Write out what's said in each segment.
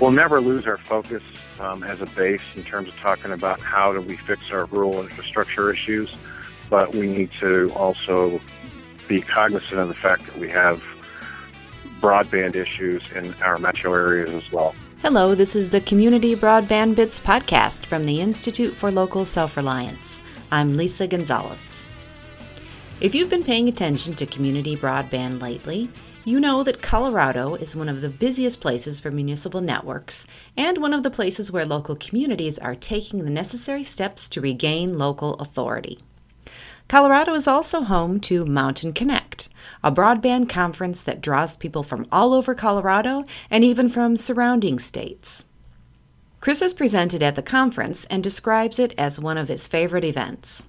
We'll never lose our focus um, as a base in terms of talking about how do we fix our rural infrastructure issues, but we need to also be cognizant of the fact that we have broadband issues in our metro areas as well. Hello, this is the Community Broadband Bits podcast from the Institute for Local Self Reliance. I'm Lisa Gonzalez. If you've been paying attention to community broadband lately, you know that Colorado is one of the busiest places for municipal networks and one of the places where local communities are taking the necessary steps to regain local authority. Colorado is also home to Mountain Connect, a broadband conference that draws people from all over Colorado and even from surrounding states. Chris has presented at the conference and describes it as one of his favorite events.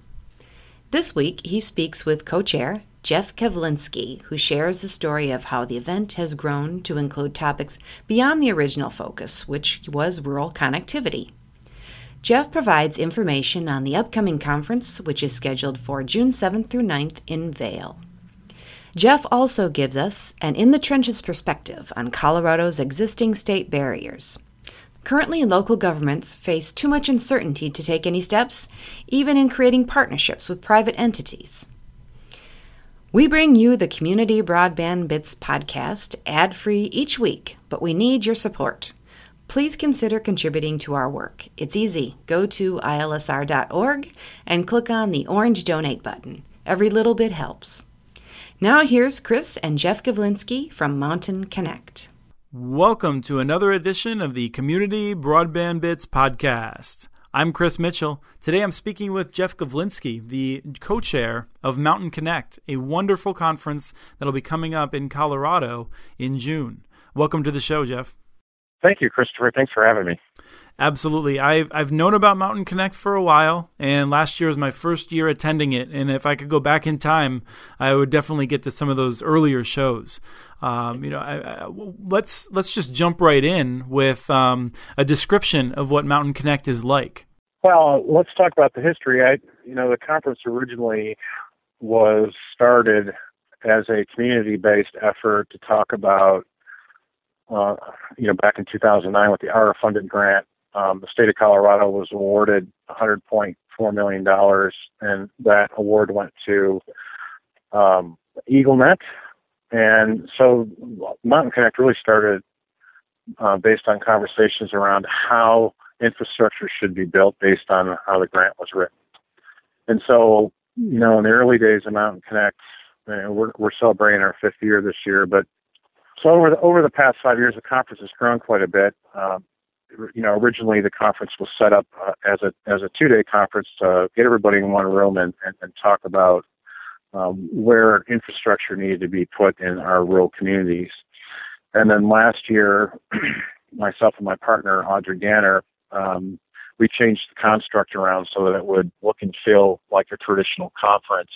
This week, he speaks with co chair Jeff Kevlinski, who shares the story of how the event has grown to include topics beyond the original focus, which was rural connectivity. Jeff provides information on the upcoming conference, which is scheduled for June 7th through 9th in Vail. Jeff also gives us an in the trenches perspective on Colorado's existing state barriers. Currently, local governments face too much uncertainty to take any steps, even in creating partnerships with private entities. We bring you the Community Broadband Bits podcast ad free each week, but we need your support. Please consider contributing to our work. It's easy. Go to ilsr.org and click on the orange donate button. Every little bit helps. Now, here's Chris and Jeff Gavlinsky from Mountain Connect. Welcome to another edition of the Community Broadband Bits podcast. I'm Chris Mitchell. Today I'm speaking with Jeff Gavlinsky, the co chair of Mountain Connect, a wonderful conference that'll be coming up in Colorado in June. Welcome to the show, Jeff. Thank you, Christopher. Thanks for having me. Absolutely. I've, I've known about Mountain Connect for a while, and last year was my first year attending it. And if I could go back in time, I would definitely get to some of those earlier shows. Um, you know, I, I, let's let's just jump right in with um, a description of what Mountain Connect is like. Well, let's talk about the history. I, you know, the conference originally was started as a community-based effort to talk about, uh, you know, back in 2009 with the ARRA funded grant, um, the state of Colorado was awarded 100.4 million dollars, and that award went to um, EagleNet, and so Mountain Connect really started uh, based on conversations around how infrastructure should be built based on how the grant was written. And so, you know, in the early days of Mountain Connect, we're, we're celebrating our fifth year this year, but so over the, over the past five years, the conference has grown quite a bit. Um, you know, originally the conference was set up uh, as a as a two day conference to get everybody in one room and, and, and talk about um, where infrastructure needed to be put in our rural communities. And then last year, myself and my partner, Audrey Ganner, um, we changed the construct around so that it would look and feel like a traditional conference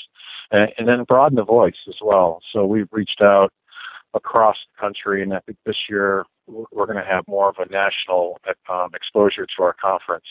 and, and then broaden the voice as well. So we've reached out across the country, and I think this year we're going to have more of a national um, exposure to our conference.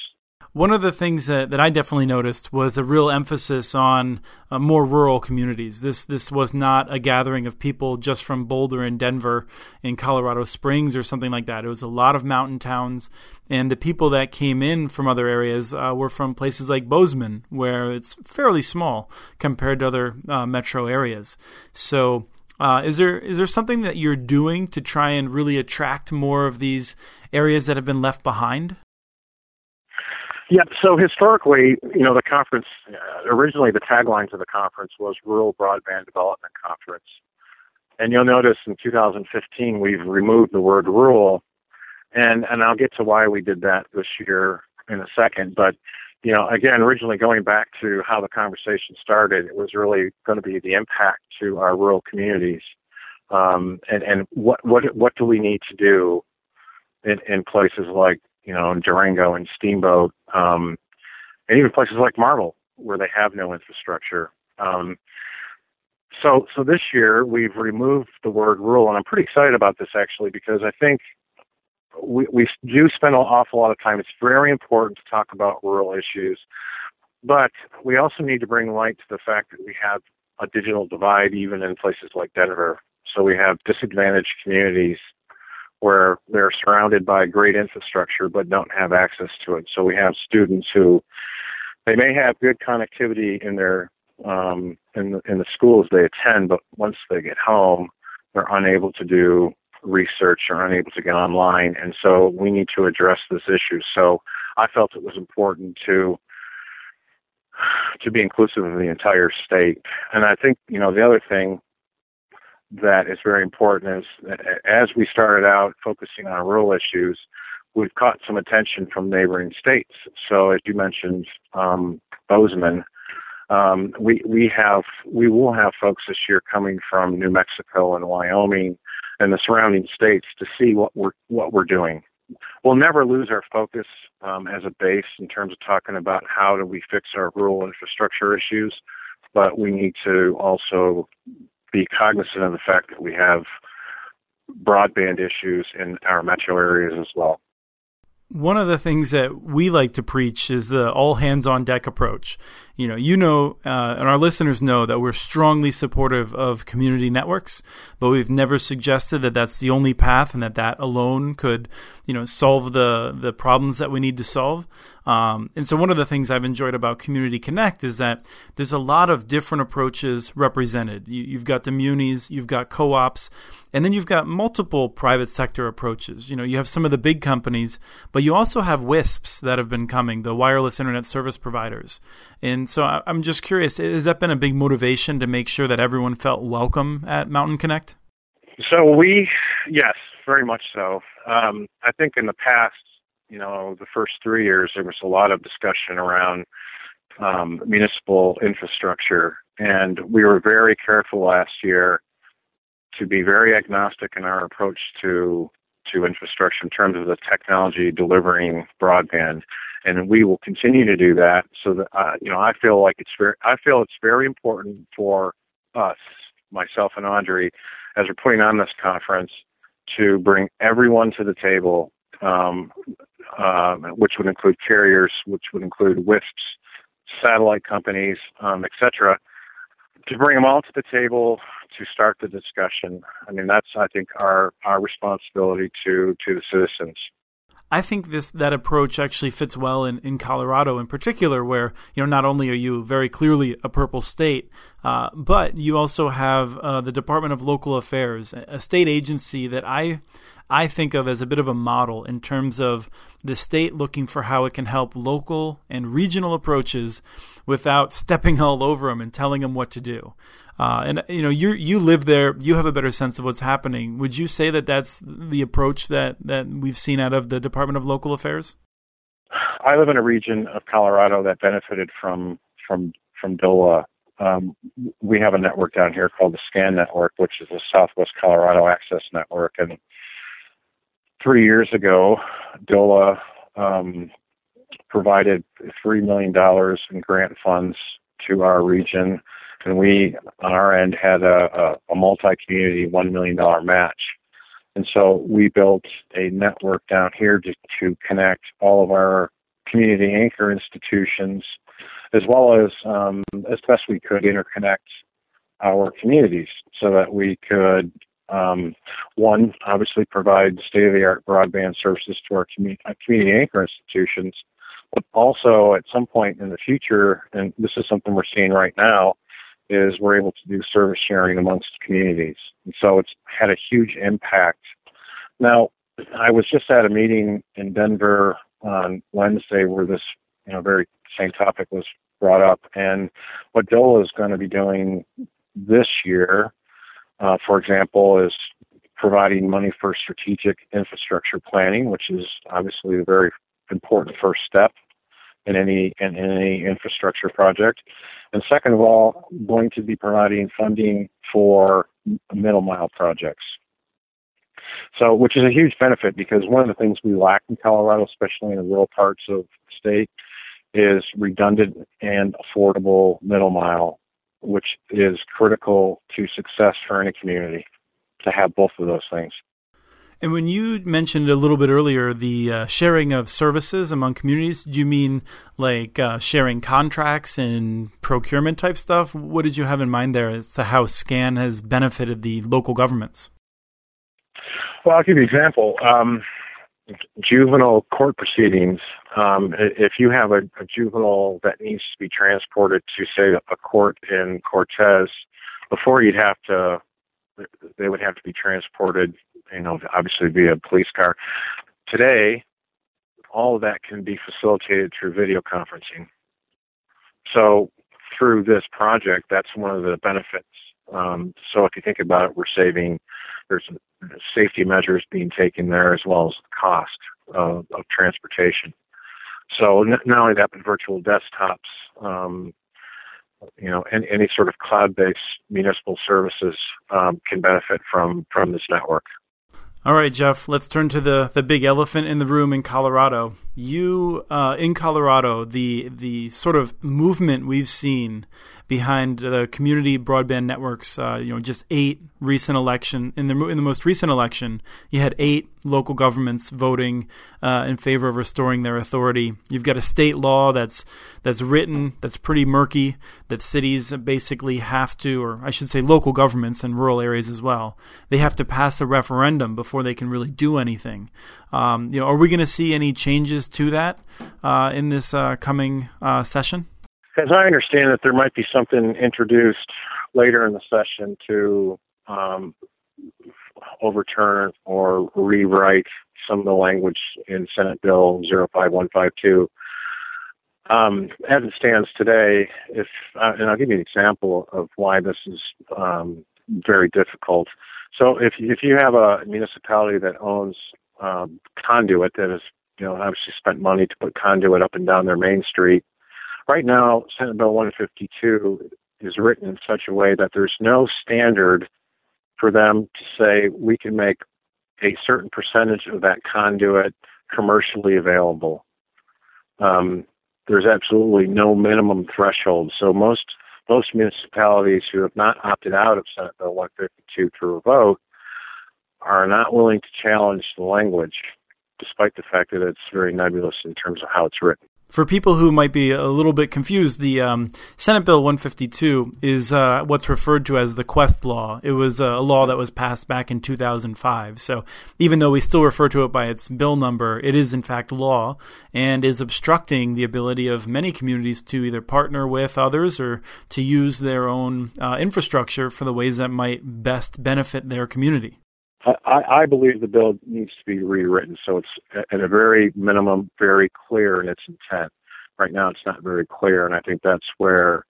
One of the things that, that I definitely noticed was a real emphasis on uh, more rural communities. This this was not a gathering of people just from Boulder and Denver in Colorado Springs or something like that. It was a lot of mountain towns, and the people that came in from other areas uh, were from places like Bozeman, where it's fairly small compared to other uh, metro areas. So. Uh, is there is there something that you're doing to try and really attract more of these areas that have been left behind? Yeah, so historically, you know, the conference, uh, originally the tagline of the conference was Rural Broadband Development Conference. And you'll notice in 2015 we've removed the word rural, and, and I'll get to why we did that this year in a second. But, you know, again, originally going back to how the conversation started, it was really going to be the impact to our rural communities. Um, and, and what, what, what do we need to do in, in places like you know, Durango and Steamboat, um, and even places like Marble where they have no infrastructure. Um, so, so this year we've removed the word rural, and I'm pretty excited about this actually because I think we, we do spend an awful lot of time. It's very important to talk about rural issues, but we also need to bring light to the fact that we have a digital divide even in places like Denver. So we have disadvantaged communities where they're surrounded by great infrastructure but don't have access to it. So we have students who they may have good connectivity in their um, in the, in the schools they attend, but once they get home, they're unable to do research or unable to get online, and so we need to address this issue. So I felt it was important to to be inclusive of the entire state. And I think you know the other thing that is very important is as we started out focusing on rural issues, we've caught some attention from neighboring states. So as you mentioned, um, Bozeman, um, we we have we will have folks this year coming from New Mexico and Wyoming and the surrounding states to see what we're what we're doing. We'll never lose our focus um, as a base in terms of talking about how do we fix our rural infrastructure issues, but we need to also be cognizant of the fact that we have broadband issues in our metro areas as well. One of the things that we like to preach is the all hands on deck approach. You know, you know, uh, and our listeners know that we're strongly supportive of community networks, but we've never suggested that that's the only path and that that alone could, you know, solve the the problems that we need to solve. Um, and so, one of the things I've enjoyed about Community Connect is that there's a lot of different approaches represented. You, you've got the munis, you've got co-ops, and then you've got multiple private sector approaches. You know, you have some of the big companies, but you also have WISPs that have been coming, the wireless internet service providers. And so I'm just curious, has that been a big motivation to make sure that everyone felt welcome at Mountain Connect? So we, yes, very much so. Um, I think in the past, you know, the first three years, there was a lot of discussion around um, municipal infrastructure, and we were very careful last year to be very agnostic in our approach to to infrastructure in terms of the technology delivering broadband, and we will continue to do that. So that uh, you know, I feel like it's very I feel it's very important for us, myself and Audrey, as we're putting on this conference, to bring everyone to the table um, uh, which would include carriers, which would include WISPs, satellite companies, um, etc., to bring them all to the table to start the discussion. I mean, that's I think our our responsibility to to the citizens. I think this that approach actually fits well in, in Colorado in particular, where you know not only are you very clearly a purple state, uh, but you also have uh, the Department of Local Affairs, a state agency that I I think of as a bit of a model in terms of the state looking for how it can help local and regional approaches without stepping all over them and telling them what to do. Uh, and you know, you you live there, you have a better sense of what's happening. Would you say that that's the approach that that we've seen out of the Department of Local Affairs? I live in a region of Colorado that benefited from from from DOLA. Um, we have a network down here called the SCAN Network, which is the Southwest Colorado Access Network, and three years ago, DOLA um, provided $3 million in grant funds to our region, and we, on our end, had a, a, a multi community $1 million match. And so we built a network down here to, to connect all of our community anchor institutions, as well as, um, as best we could, interconnect our communities so that we could um, one, obviously provide state-of-the-art broadband services to our uh, community anchor institutions, but also at some point in the future, and this is something we're seeing right now, is we're able to do service sharing amongst communities. And so it's had a huge impact. Now, I was just at a meeting in Denver on Wednesday where this, you know, very same topic was brought up, and what DOLA is going to be doing this year uh, for example, is providing money for strategic infrastructure planning, which is obviously a very important first step in any in, any infrastructure project. And second of all, going to be providing funding for middle mile projects. So, which is a huge benefit because one of the things we lack in Colorado, especially in the rural parts of the state, is redundant and affordable middle mile which is critical to success for any community to have both of those things. And when you mentioned a little bit earlier the uh, sharing of services among communities, do you mean like uh, sharing contracts and procurement type stuff? What did you have in mind there as to how SCAN has benefited the local governments? Well, I'll give you an example. Um, juvenile court proceedings. Um, if you have a, a, juvenile that needs to be transported to, say, a court in Cortez, before you'd have to, they would have to be transported, you know, obviously via police car. Today, all of that can be facilitated through video conferencing. So, through this project, that's one of the benefits. Um, so, if you think about it, we're saving there's safety measures being taken there as well as the cost of, of transportation. So not only that, but virtual desktops, um, you know, any, any sort of cloud-based municipal services um, can benefit from from this network. All right, Jeff, let's turn to the, the big elephant in the room in Colorado. You, uh, in Colorado, the, the sort of movement we've seen behind the community broadband networks. Uh, you know, just eight recent election in the in the most recent election, you had eight local governments voting uh, in favor of restoring their authority. You've got a state law that's that's written that's pretty murky that cities basically have to, or I should say, local governments and rural areas as well, they have to pass a referendum before they can really do anything. Um, you know, are we going to see any changes to that uh, in this uh, coming uh, session? As I understand it, there might be something introduced later in the session to um, overturn or rewrite some of the language in Senate Bill 05152. Um, as it stands today, if uh, and I'll give you an example of why this is um, very difficult. So if if you have a municipality that owns um, conduit that has you know obviously spent money to put conduit up and down their main street, Right now, Senate Bill 152 is written in such a way that there's no standard for them to say we can make a certain percentage of that conduit commercially available. Um, there's absolutely no minimum threshold. So most most municipalities who have not opted out of Senate Bill 152 through a vote are not willing to challenge the language, despite the fact that it's very nebulous in terms of how it's written for people who might be a little bit confused, the um, Senate Bill 152 is uh, what's referred to as the Qwest Law. It was a law that was passed back in 2005. So even though we still refer to it by its bill number, it is in fact law and is obstructing the ability of many communities to either partner with others or to use their own uh, infrastructure for the ways that might best benefit their community. I, I believe the bill needs to be rewritten so it's at a very minimum very clear in its intent. Right now, it's not very clear, and I think that's where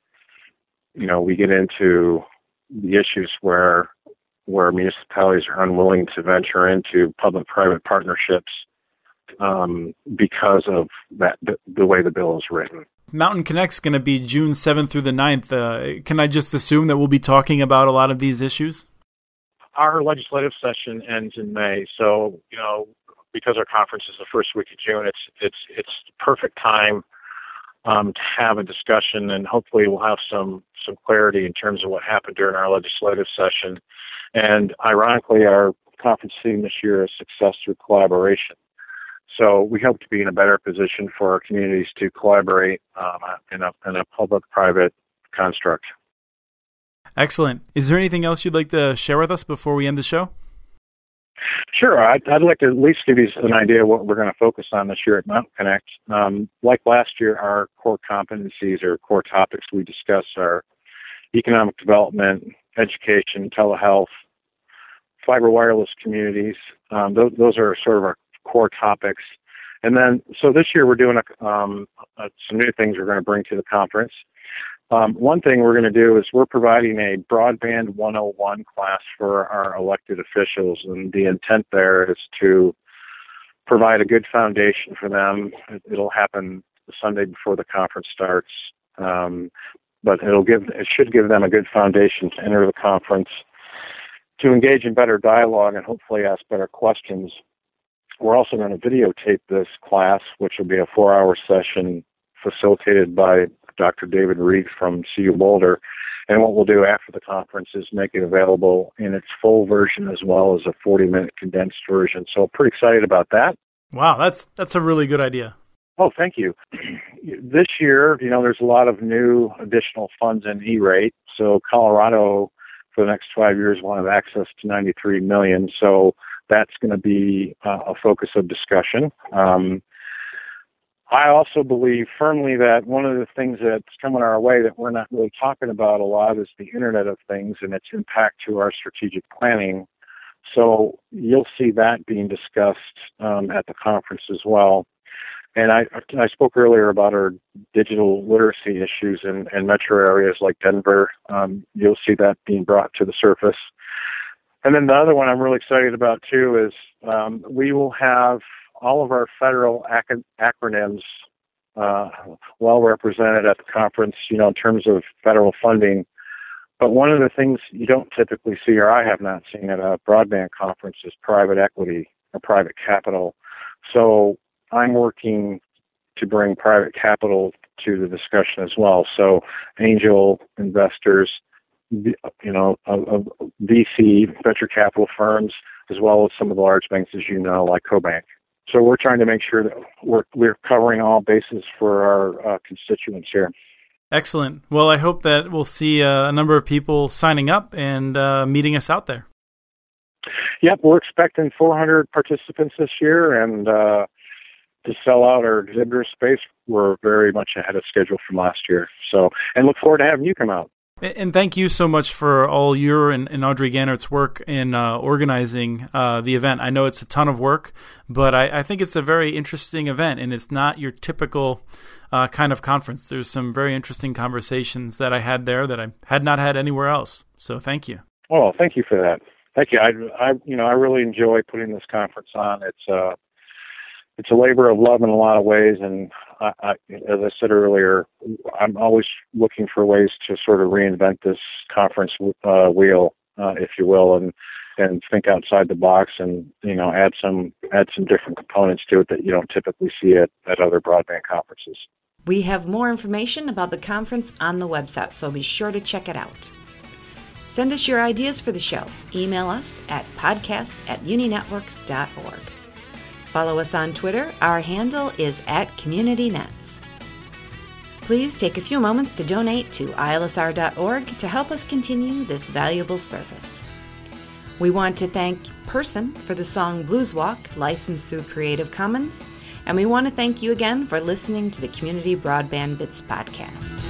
you know we get into the issues where where municipalities are unwilling to venture into public-private partnerships um, because of that the, the, way the bill is written. Mountain Connect's going to be June 7th through the 9th. Uh, can I just assume that we'll be talking about a lot of these issues? Our legislative session ends in May, so you know because our conference is the first week of June, it's it's it's perfect time um, to have a discussion, and hopefully we'll have some some clarity in terms of what happened during our legislative session. And ironically, our conference theme this year is success through collaboration. So we hope to be in a better position for our communities to collaborate um, in a in a public-private construct. Excellent. Is there anything else you'd like to share with us before we end the show? Sure. I'd, I'd like to at least give you an idea of what we're going to focus on this year at Mount Connect. Um, like last year, our core competencies or core topics we discuss are economic development, education, telehealth, fiber wireless communities. Um, those, those, are sort of our core topics. And then, so this year we're doing a, um, some new things we're going to bring to the conference. Um, one thing we're going to do is we're providing a broadband 101 class for our elected officials, and the intent there is to provide a good foundation for them. It'll happen the Sunday before the conference starts, um, but it'll give it should give them a good foundation to enter the conference, to engage in better dialogue, and hopefully ask better questions. We're also going to videotape this class, which will be a four-hour session facilitated by Dr. David Reed from CU Boulder. And what we'll do after the conference is make it available in its full version as well as a 40 minute condensed version. So pretty excited about that. Wow, that's that's a really good idea. Oh, thank you. this year, you know, there's a lot of new additional funds in E-rate. So Colorado for the next five years will have access to 93 million. So that's going to be uh, a focus of discussion. Um, I also believe firmly that one of the things that's coming our way that we're not really talking about a lot is the Internet of Things and its impact to our strategic planning. So you'll see that being discussed um, at the conference as well. And I, I spoke earlier about our digital literacy issues in, in metro areas like Denver. Um, you'll see that being brought to the surface. And then the other one I'm really excited about too is um, we will have all of our federal ac- acronyms uh, well represented at the conference, you know, in terms of federal funding. But one of the things you don't typically see, or I have not seen at a broadband conference, is private equity or private capital. So I'm working to bring private capital to the discussion as well. So angel investors, you know, VC venture capital firms, as well as some of the large banks, as you know, like CoBank. So we're trying to make sure that we're we're covering all bases for our uh, constituents here. Excellent. Well, I hope that we'll see uh, a number of people signing up and uh, meeting us out there. Yep, we're expecting 400 participants this year, and uh, to sell out our exhibitor space, we're very much ahead of schedule from last year. So, and look forward to having you come out. And thank you so much for all your and, and Audrey Gannert's work in uh, organizing uh, the event. I know it's a ton of work, but I, I, think it's a very interesting event, and it's not your typical uh, kind of conference. There's some very interesting conversations that I had there that I had not had anywhere else. So thank you. Well, thank you for that. Thank you. I, I you know, I really enjoy putting this conference on. It's uh, it's a labor of love in a lot of ways, and I, as I said earlier, I'm always looking for ways to sort of reinvent this conference uh, wheel, uh, if you will, and and think outside the box, and you know, add some add some different components to it that you don't typically see at, at other broadband conferences. We have more information about the conference on the website, so be sure to check it out. Send us your ideas for the show. Email us at podcast at muninetworks.org. Follow us on Twitter. Our handle is at CommunityNets. Please take a few moments to donate to ilsr.org to help us continue this valuable service. We want to thank Person for the song Blues Walk, licensed through Creative Commons, and we want to thank you again for listening to the Community Broadband Bits podcast.